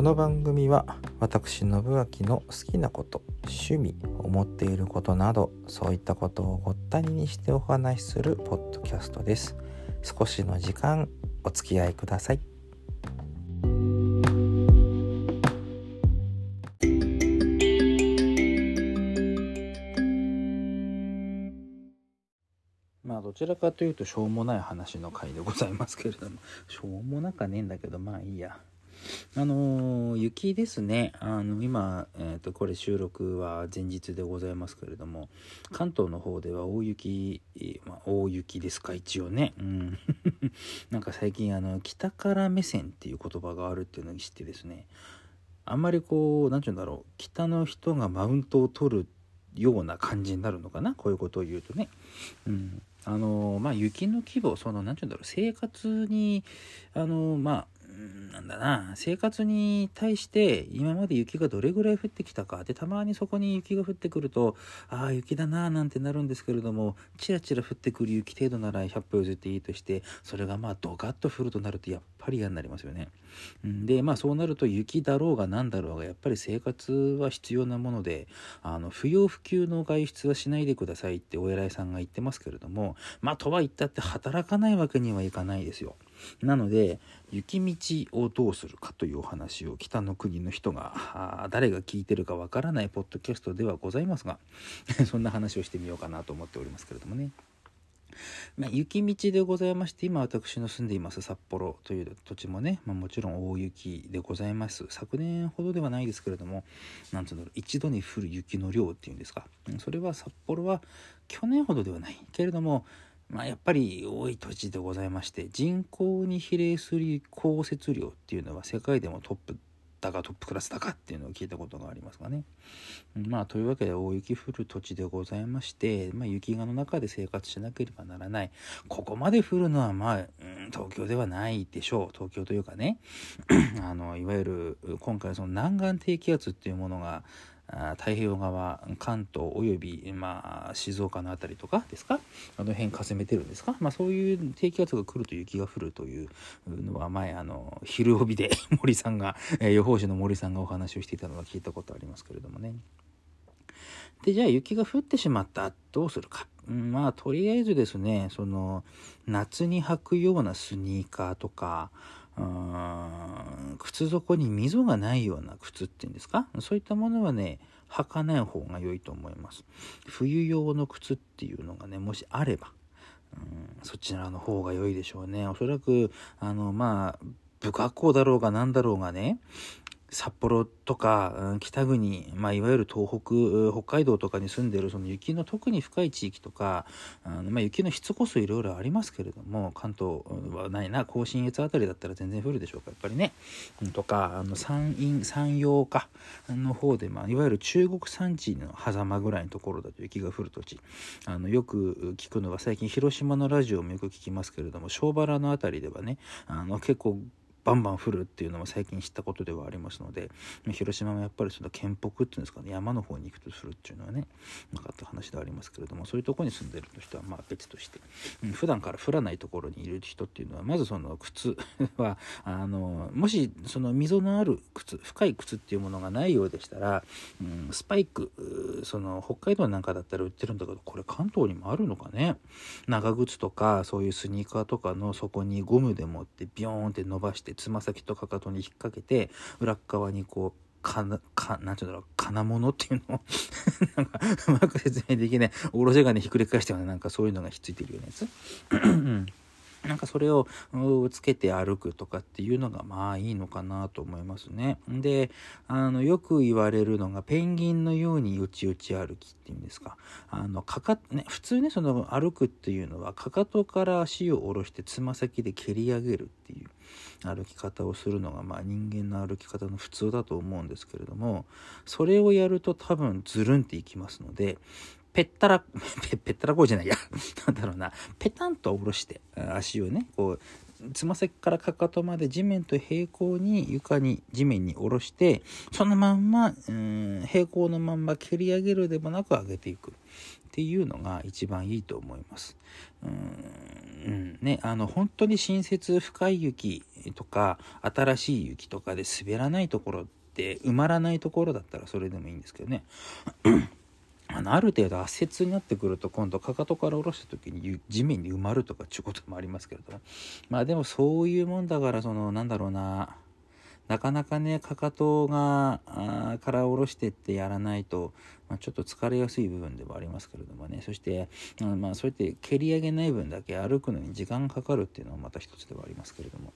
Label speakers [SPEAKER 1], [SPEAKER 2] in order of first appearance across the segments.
[SPEAKER 1] この番組は私信明の好きなこと趣味思っていることなどそういったことをごったににしてお話しするポッドキャストです。少しの時間お付き合いください。まあどちらかというとしょうもない話の回でございますけれどもしょうもなかねえんだけどまあいいや。あの、雪ですね。あの、今、え、ー、と、これ収録は前日でございますけれども、関東の方では大雪、まあ、大雪ですか、一応ね。うん。なんか最近、あの、北から目線っていう言葉があるっていうのを知ってですね、あんまりこう、なんて言うんだろう、北の人がマウントを取るような感じになるのかな、こういうことを言うとね。うん。あのまあ雪の規模その何て言うんだろう生活にあのまあなんだな生活に対して今まで雪がどれぐらい降ってきたかでたまにそこに雪が降ってくるとああ雪だななんてなるんですけれどもちらちら降ってくる雪程度なら100歩譲っていいとしてそれがまあドカッと降るとなるとやっぱり嫌になりますよね。でまあそうなると雪だろうが何だろうがやっぱり生活は必要なものであの不要不急の外出はしないでくださいってお偉いさんが言ってますけれどもまあとは言ったって働かないわけにはいかないですよ。なので雪道をどうするかというお話を北の国の人が誰が聞いてるかわからないポッドキャストではございますが そんな話をしてみようかなと思っておりますけれどもね。まあ、雪道でございまして今私の住んでいます札幌という土地もね、まあ、もちろん大雪でございます。昨年ほどではないですけれどもなんつう一度に降る雪の量っていうんですか。それは札幌は去年ほどではない。けれどもまあ、やっぱり多い土地でございまして人口に比例する降雪量っていうのは世界でもトップだかトップクラスだかっていうのを聞いたことがありますがね。まあというわけで大雪降る土地でございまして、まあ、雪画の中で生活しなければならないここまで降るのはまあ、うん、東京ではないでしょう東京というかね あのいわゆる今回その南岸低気圧っていうものが太平洋側関東および、まあ、静岡の辺りとかですか？あの辺かせめてるんですか、まあ、そういう低気圧が来ると雪が降るというのは前あの昼帯で 森さんが、えー、予報士の森さんがお話をしていたのは聞いたことありますけれどもね。でじゃあ雪が降ってしまったどうするか、まあとりあえずですねその夏に履くようなスニーカーとか靴底に溝がないような靴っていうんですか？そういったものはね履かない方が良いと思います。冬用の靴っていうのがねもしあればうんそちらの方が良いでしょうね。おそらくあのまあ不格好だろうが何だろうがね札幌とか北国、まあ、いわゆる東北北海道とかに住んでるその雪の特に深い地域とか、まあ、雪の質こそいろいろありますけれども関東はないな甲信越あたりだったら全然降るでしょうかやっぱりね。とかあの山陰山陽かの方で、まあ、いわゆる中国山地の狭間ぐらいのところだと雪が降る土地あのよく聞くのは最近広島のラジオもよく聞きますけれども庄原の辺りではねあの結構バンバン降るっていうのも最近知ったことではありますので広島もやっぱりその県北っていうんですかね山の方に行くとするっていうのはねなかった話ではありますけれどもそういうとこに住んでる人はまあ別として、うん、普段から降らないところにいる人っていうのはまずその靴は あのもしその溝のある靴深い靴っていうものがないようでしたら、うん、スパイクその北海道なんかだったら売ってるんだけどこれ関東にもあるのかね？長靴とかそういうスニーカーとかの底にゴムでもってビヨーンって伸ばしてつま先とかかとに引っ掛けて裏側にこうかな、か、なんていうんだろう、金物っていうのを なんか、うまく説明できない、おろし金ひっくり返したような、なんかそういうのがひっついてるようなやつ。なんかそれをつけて歩くとかっていうのがまあいいのかなと思いますね。で、あの、よく言われるのがペンギンのようによちよち歩きっていうんですか。あの、かか、ね、普通ね、その歩くっていうのはかかとから足を下ろしてつま先で蹴り上げるっていう歩き方をするのがまあ人間の歩き方の普通だと思うんですけれども、それをやると多分ズルンっていきますので、ぺったら、ぺぺったらこうじゃないや。なんだろうな。ペタンと下ろして、足をね、こう、つま先からかかとまで地面と平行に床に地面に下ろしてそのまんまうん平行のまんま蹴り上げるでもなく上げていくっていうのが一番いいと思います。うんね、あの本当に新雪深い雪とか新しい雪とかで滑らないところって埋まらないところだったらそれでもいいんですけどねある程度圧雪になってくると今度かかとから下ろした時に地面に埋まるとかっていうこともありますけれども。まあでもそういうもんだからそのなんだろうな。なかなかねかかとがから下ろしてってやらないと、まあ、ちょっと疲れやすい部分ではありますけれどもね。そして、まあ、そうやって蹴り上げない分だけ歩くのに時間がかかるっていうのはまた一つではありますけれども。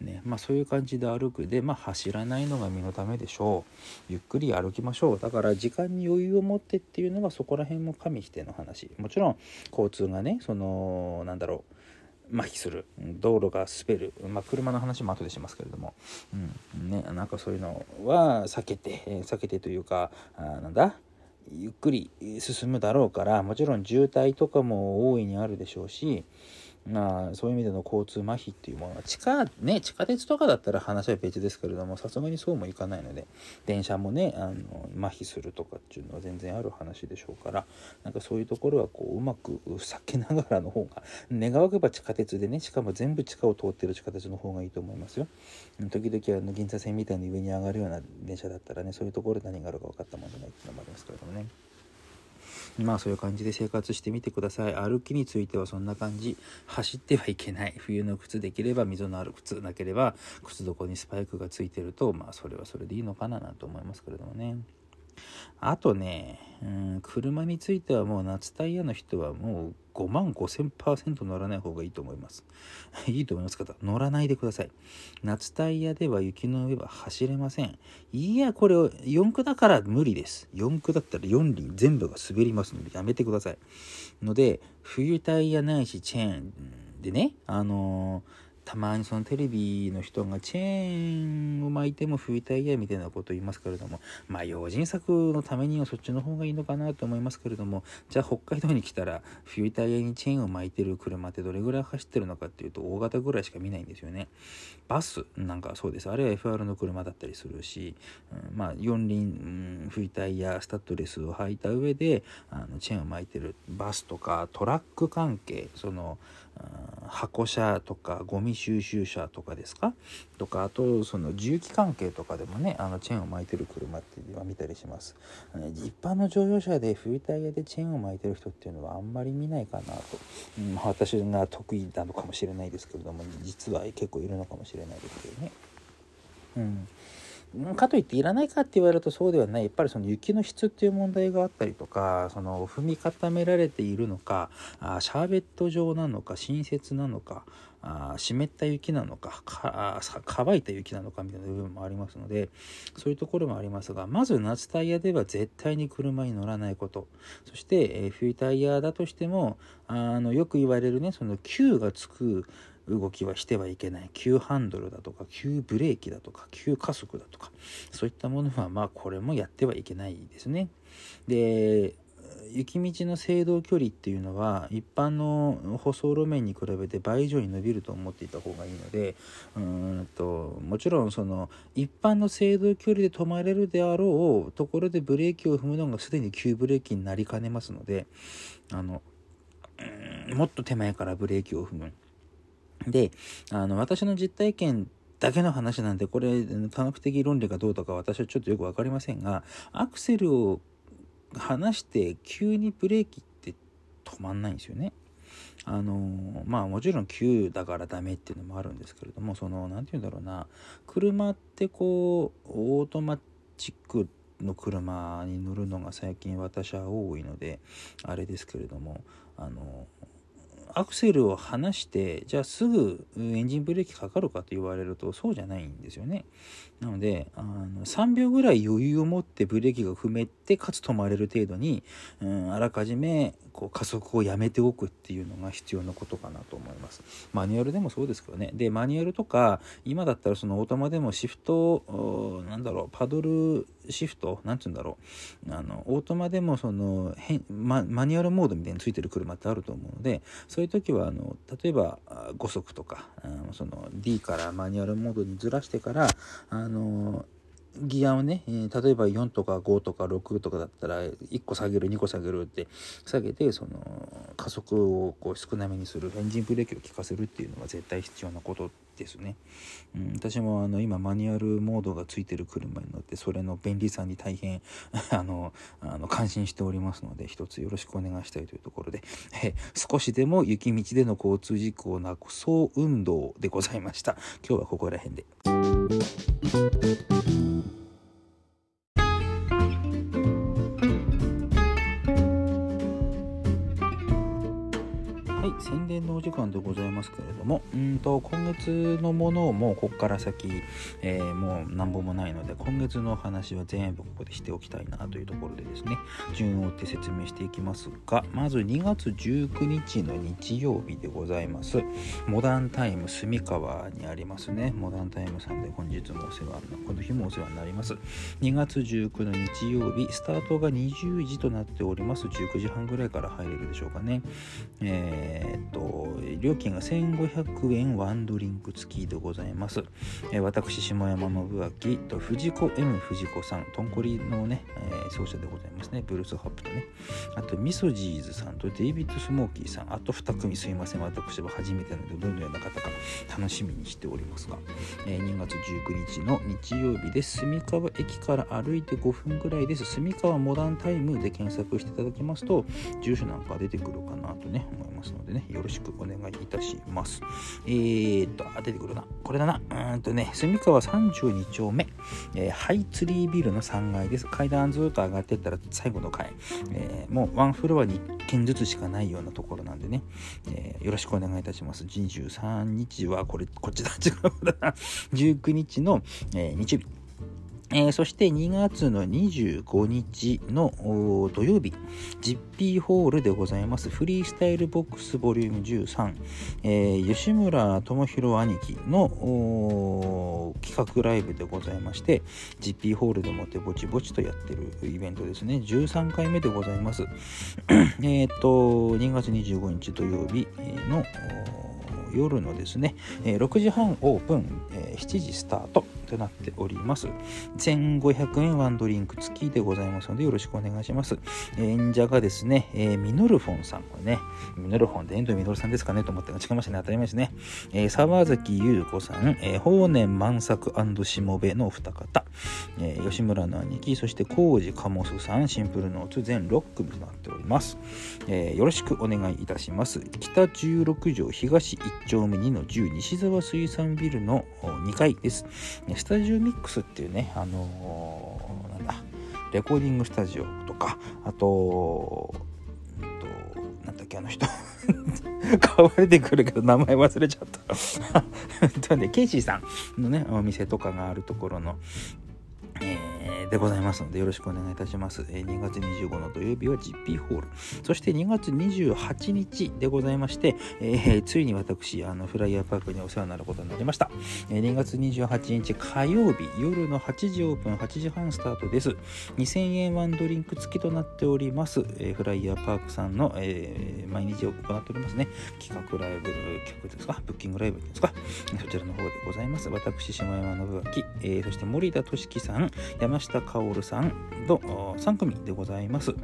[SPEAKER 1] ね。まあ、そういう感じで歩く。で、まあ、走らないのが身のためでしょう。ゆっくり歩きましょう。だから時間に余裕を持ってっていうのがそこら辺も加味しての話。もちろん交通がねそのなんだろう麻痺する。道路が滑る、まあ、車の話も後でしますけれども、うん。ね、なんかそういうのは避けて避けてというかあなんだ？ゆっくり進むだろうからもちろん渋滞とかも大いにあるでしょうしまあ、そういう意味での交通麻痺っていうものは地下ね地下鉄とかだったら話は別ですけれどもさすがにそうもいかないので電車もねあの麻痺するとかっていうのは全然ある話でしょうからなんかそういうところはこううまく避けながらの方が願わくば地下鉄でねしかも全部地下を通ってる地下鉄の方がいいと思いますよ時々あの銀座線みたいに上に上がるような電車だったらねそういうところで何があるか分かったもんじゃないっていうのもありますけれどもね。まあそういう感じで生活してみてください。歩きについてはそんな感じ。走ってはいけない。冬の靴できれば溝のある靴なければ靴底にスパイクがついてるとまあそれはそれでいいのかななんて思いますけれどもね。あとね、うん、車についてはもう夏タイヤの人はもう5万5000%乗らない方がいいと思います。いいと思います方、乗らないでください。夏タイヤでは雪の上は走れません。いや、これを4区だから無理です。4区だったら4輪全部が滑りますのでやめてください。ので、冬タイヤないしチェーンでね、あのーたまにそのテレビの人がチェーンを巻いても拭いたいやみたいなこと言いますけれどもまあ用心作のためにはそっちの方がいいのかなと思いますけれどもじゃあ北海道に来たら冬タイヤにチェーンを巻いてる車ってどれぐらい走ってるのかっていうと大型ぐらいしか見ないんですよね。バスなんかそうです。あれは FR の車だったりするし、うん、まあ四輪、うん、拭いタイヤスタッドレスを履いた上であのチェーンを巻いてるバスとかトラック関係その箱車とかゴミ収集車とかですか？とかあとその重機関係とかでもねあのチェーンを巻いてる車っていうのは見たりします。一般の乗用車で冬タイヤでチェーンを巻いてる人っていうのはあんまり見ないかなと、うん、私が得意なのかもしれないですけれども実は結構いるのかもしれないですけどね。うん。かといっていらないかって言われるとそうではない。やっぱりその雪の質っていう問題があったりとかその踏み固められているのかあシャーベット状なのか新雪なのかあ湿った雪なのかか乾いた雪なのかみたいな部分もありますのでそういうところもありますがまず夏タイヤでは絶対に車に乗らないこと。そして、えー、冬タイヤだとしてもあのよく言われるねその Q がつく動きはしてはいけない急ハンドルだとか急ブレーキだとか急加速だとかそういったものはまあこれもやってはいけないですね。で雪道の制動距離っていうのは一般の舗装路面に比べて倍以上に伸びると思っていた方がいいのでうんともちろんその一般の制動距離で止まれるであろうところでブレーキを踏むのがすでに急ブレーキになりかねますのであのもっと手前からブレーキを踏む。で、あの、私の実体験だけの話なんで、これ、科学的論理かどうとか私はちょっとよく分かりませんが、アクセルを離して急にブレーキって止まんないんですよね。あのまあもちろん急だからダメっていうのもあるんですけれどもその何て言うんだろうな車ってこうオートマチックの車に乗るのが最近私は多いのであれですけれどもあのアクセルを離してじゃあすぐエンジンブレーキかかるかと言われるとそうじゃないんですよね。なのであの3秒ぐらい余裕を持ってブレーキが踏めてかつ止まれる程度に、うん、あらかじめこう加速をやめておくっていうのが必要なことかなと思います。マニュアルでもそうですけどね。で、マニュアルとか、今だったらそのオートマでもシフト、なんだろう、パドルシフト、なんつうんだろう。あの、オートマでもその、変ママニュアルモードみたいについてる車ってあると思うので、そういう時は、あの、例えば5速とか、その D からマニュアルモードにずらしてから、あの、ギアをね、えー、例えば4とか5とか6とかだったら1個下げる2個下げるって下げてその加速をこう少なめにするエンジンブレーキを効かせるっていうのが絶対必要なことですね、うん、私もあの今マニュアルモードがついてる車に乗ってそれの便利さに大変 あのあの感心しておりますので一つよろしくお願いしたいというところで、え少しでも雪道での交通事故をなくそう運動でございました今日はここら辺で。でございますけれどもうんと今月のものをもうここから先、えー、もう何本もないので今月の話は全部ここでしておきたいなというところでですね順を追って説明していきますがまず2月19日の日曜日でございます。モダンタイム住川にありますね。モダンタイムさんで本日もお世話この日もお世話になります。2月19の日曜日スタートが20時となっております。19時半ぐらいから入れるでしょうかね。えーえっと、料金が1500円ワンドリンク付きでございます。えー、私、下山信明と藤子 M 藤子さん、とんこりのね、えー、奏者でございますね。ブルースハップとね。あと、ミソジーズさんとデイビッド・スモーキーさん、あと2組すいません。私は初めてなので、どのような方か楽しみにしておりますが、えー、2月19日の日曜日です。住川駅から歩いて5分ぐらいです。住川モダンタイムで検索していただきますと、住所なんか出てくるかなとね、思いますのでね、よろしくお願いいたします。えー、っと、出てくるな。これだな。うんとね、住川32丁目、えー、ハイツリービルの3階です。階段ずっと上がってったら最後の階。えー、もうワンフロアに1軒ずつしかないようなところなんでね、えー、よろしくお願いいたします。23日は、これ、こっちだ、違うだな。19日の、えー、日曜日。えー、そして2月の25日の土曜日、ジッピーホールでございます、フリースタイルボックスボリューム13、えー、吉村智弘兄貴の企画ライブでございまして、ジッピーホールでもってぼちぼちとやってるイベントですね、13回目でございます。えっと、2月25日土曜日の夜のですね、6時半オープン、7時スタート。となっております。1500円ワンドリンク付きでございますのでよろしくお願いします。演者がですね、えー、ミノルフォンさん。これね、ミノルフォンで遠藤ミノルさんですかねと思って違いましたね。当たり前ですね。えー、沢崎優子さん、えー、法然万作しもべのお二方、えー、吉村の兄貴、そして浩二鴨須さん、シンプルノーツ全6組となっております。えー、よろしくお願いいたします。北16条東1丁目2の10西沢水産ビルの2階です。スタジオミックスっていうね、あのー、なんだ、レコーディングスタジオとか、あと、うんと、なんだっけ、あの人。顔が出てくるけど名前忘れちゃった。とね、ケイシーさんのね、お店とかがあるところの、えーでございますのでよろしくお願いいたします。え2月25の土曜日は GP ホール。そして2月28日でございまして、え、ついに私、あのフライヤーパークにお世話になることになりました。え2月28日火曜日、夜の8時オープン、8時半スタートです。2000円ワンドリンク付きとなっております。え、フライヤーパークさんの、えー、毎日行っておりますね。企画ライブ、企画ですか？ブッキングライブですか？そちらの方でございます。私、下山信明、えー、そして森田俊樹さん、山下薫さんの3組でございます。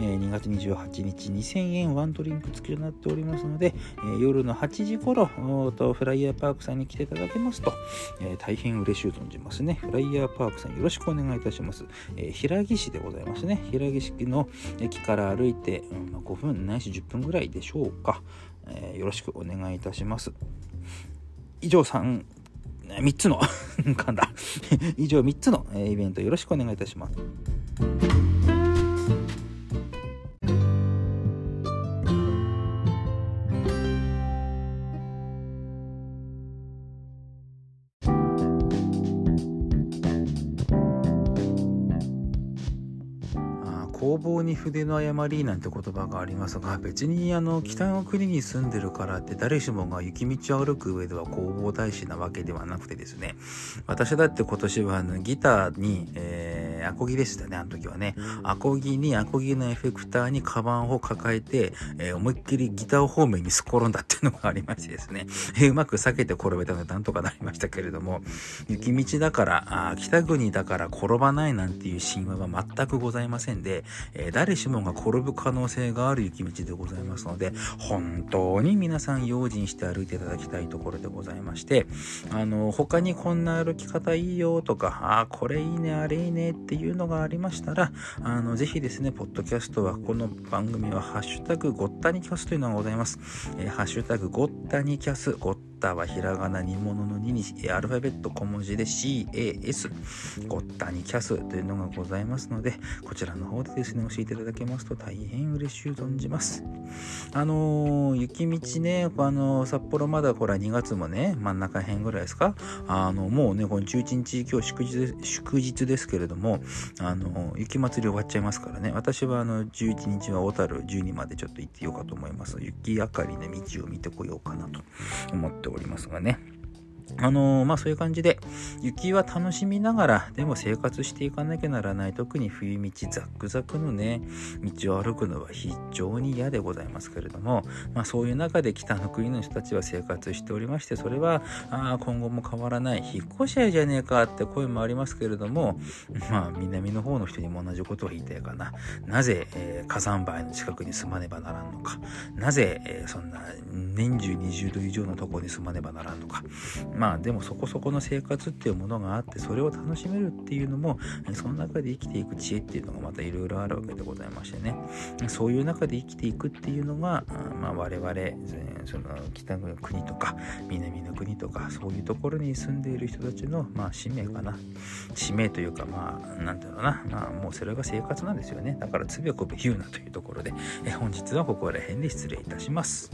[SPEAKER 1] えー、2月28日2000円ワンドリンク付きとなっておりますので、えー、夜の8時頃とフライヤーパークさんに来ていただけますと、えー、大変嬉しゅう存じますね。フライヤーパークさんよろしくお願いいたします。えー、平木市でございますね。平木市の駅から歩いて、うん、5分ないし10分ぐらいでしょうか。えー、よろしくお願いいたします。以上3 3つの 噛んだ 以上3つのイベントよろしくお願いいたします。工房に筆の誤りなんて言葉がありますが別にあの北の国に住んでるからって誰しもが雪道を歩く上では工房大使なわけではなくてですね。私だって今年はあのギターに、えーー、アコギでしたね、あの時はね。アコギに、アコギのエフェクターにカバンを抱えて、えー、思いっきりギター方面にすっ転んだっていうのがありましてですね、えー、うまく避けて転べたのでなんとかなりましたけれども、雪道だから、あ北国だから転ばないなんていう神話は全くございませんで、えー、誰しもが転ぶ可能性がある雪道でございますので、本当に皆さん用心して歩いていただきたいところでございまして、あの、他にこんな歩き方いいよとか、ああ、これいいね、あれいいねってていうのがありましたら、あの、ぜひですね、ポッドキャストは、この番組は、ハッシュタグごったにキャスというのがございます。えー、ハッシュタグごったにキャス、ごったタはひらがな煮物の2にアルファベット小文字で CAS ゴッタニキャスというのがございますのでこちらの方でですね教えていただけますと大変嬉しゅう存じます。あのー、雪道ねあのー、札幌まだこれは2月もね真ん中辺ぐらいですか？あのもうねこの11日今日祝日祝日ですけれどもあのー、雪祭り終わっちゃいますからね。私はあの11日は小樽12までちょっと行ってようかと思います。雪明かりの道を見てこようかなと思っております。おりますがね。あのー、まあそういう感じで、雪は楽しみながら、でも生活していかなきゃならない、特に冬道ザックザクのね、道を歩くのは非常に嫌でございますけれども、まあそういう中で北の国の人たちは生活しておりまして、それは、ああ、今後も変わらない、引っ越し合いじゃねえかって声もありますけれども、まあ南の方の人にも同じことを言いたいかな。なぜ、えー、火山灰の近くに住まねばならんのか。なぜ、えー、そんな年中20度以上のところに住まねばならんのか。まあでもそこそこの生活っていうものがあってそれを楽しめるっていうのもその中で生きていく知恵っていうのがまたいろいろあるわけでございましてね。そういう中で生きていくっていうのが、まあ、我々その北の国とか南の国とかそういうところに住んでいる人たちの、まあ、使命かな。使命というかまあなんていうな、まあ、もうそれが生活なんですよね。だからつべこべ言うなというところで本日はここら辺で失礼いたします。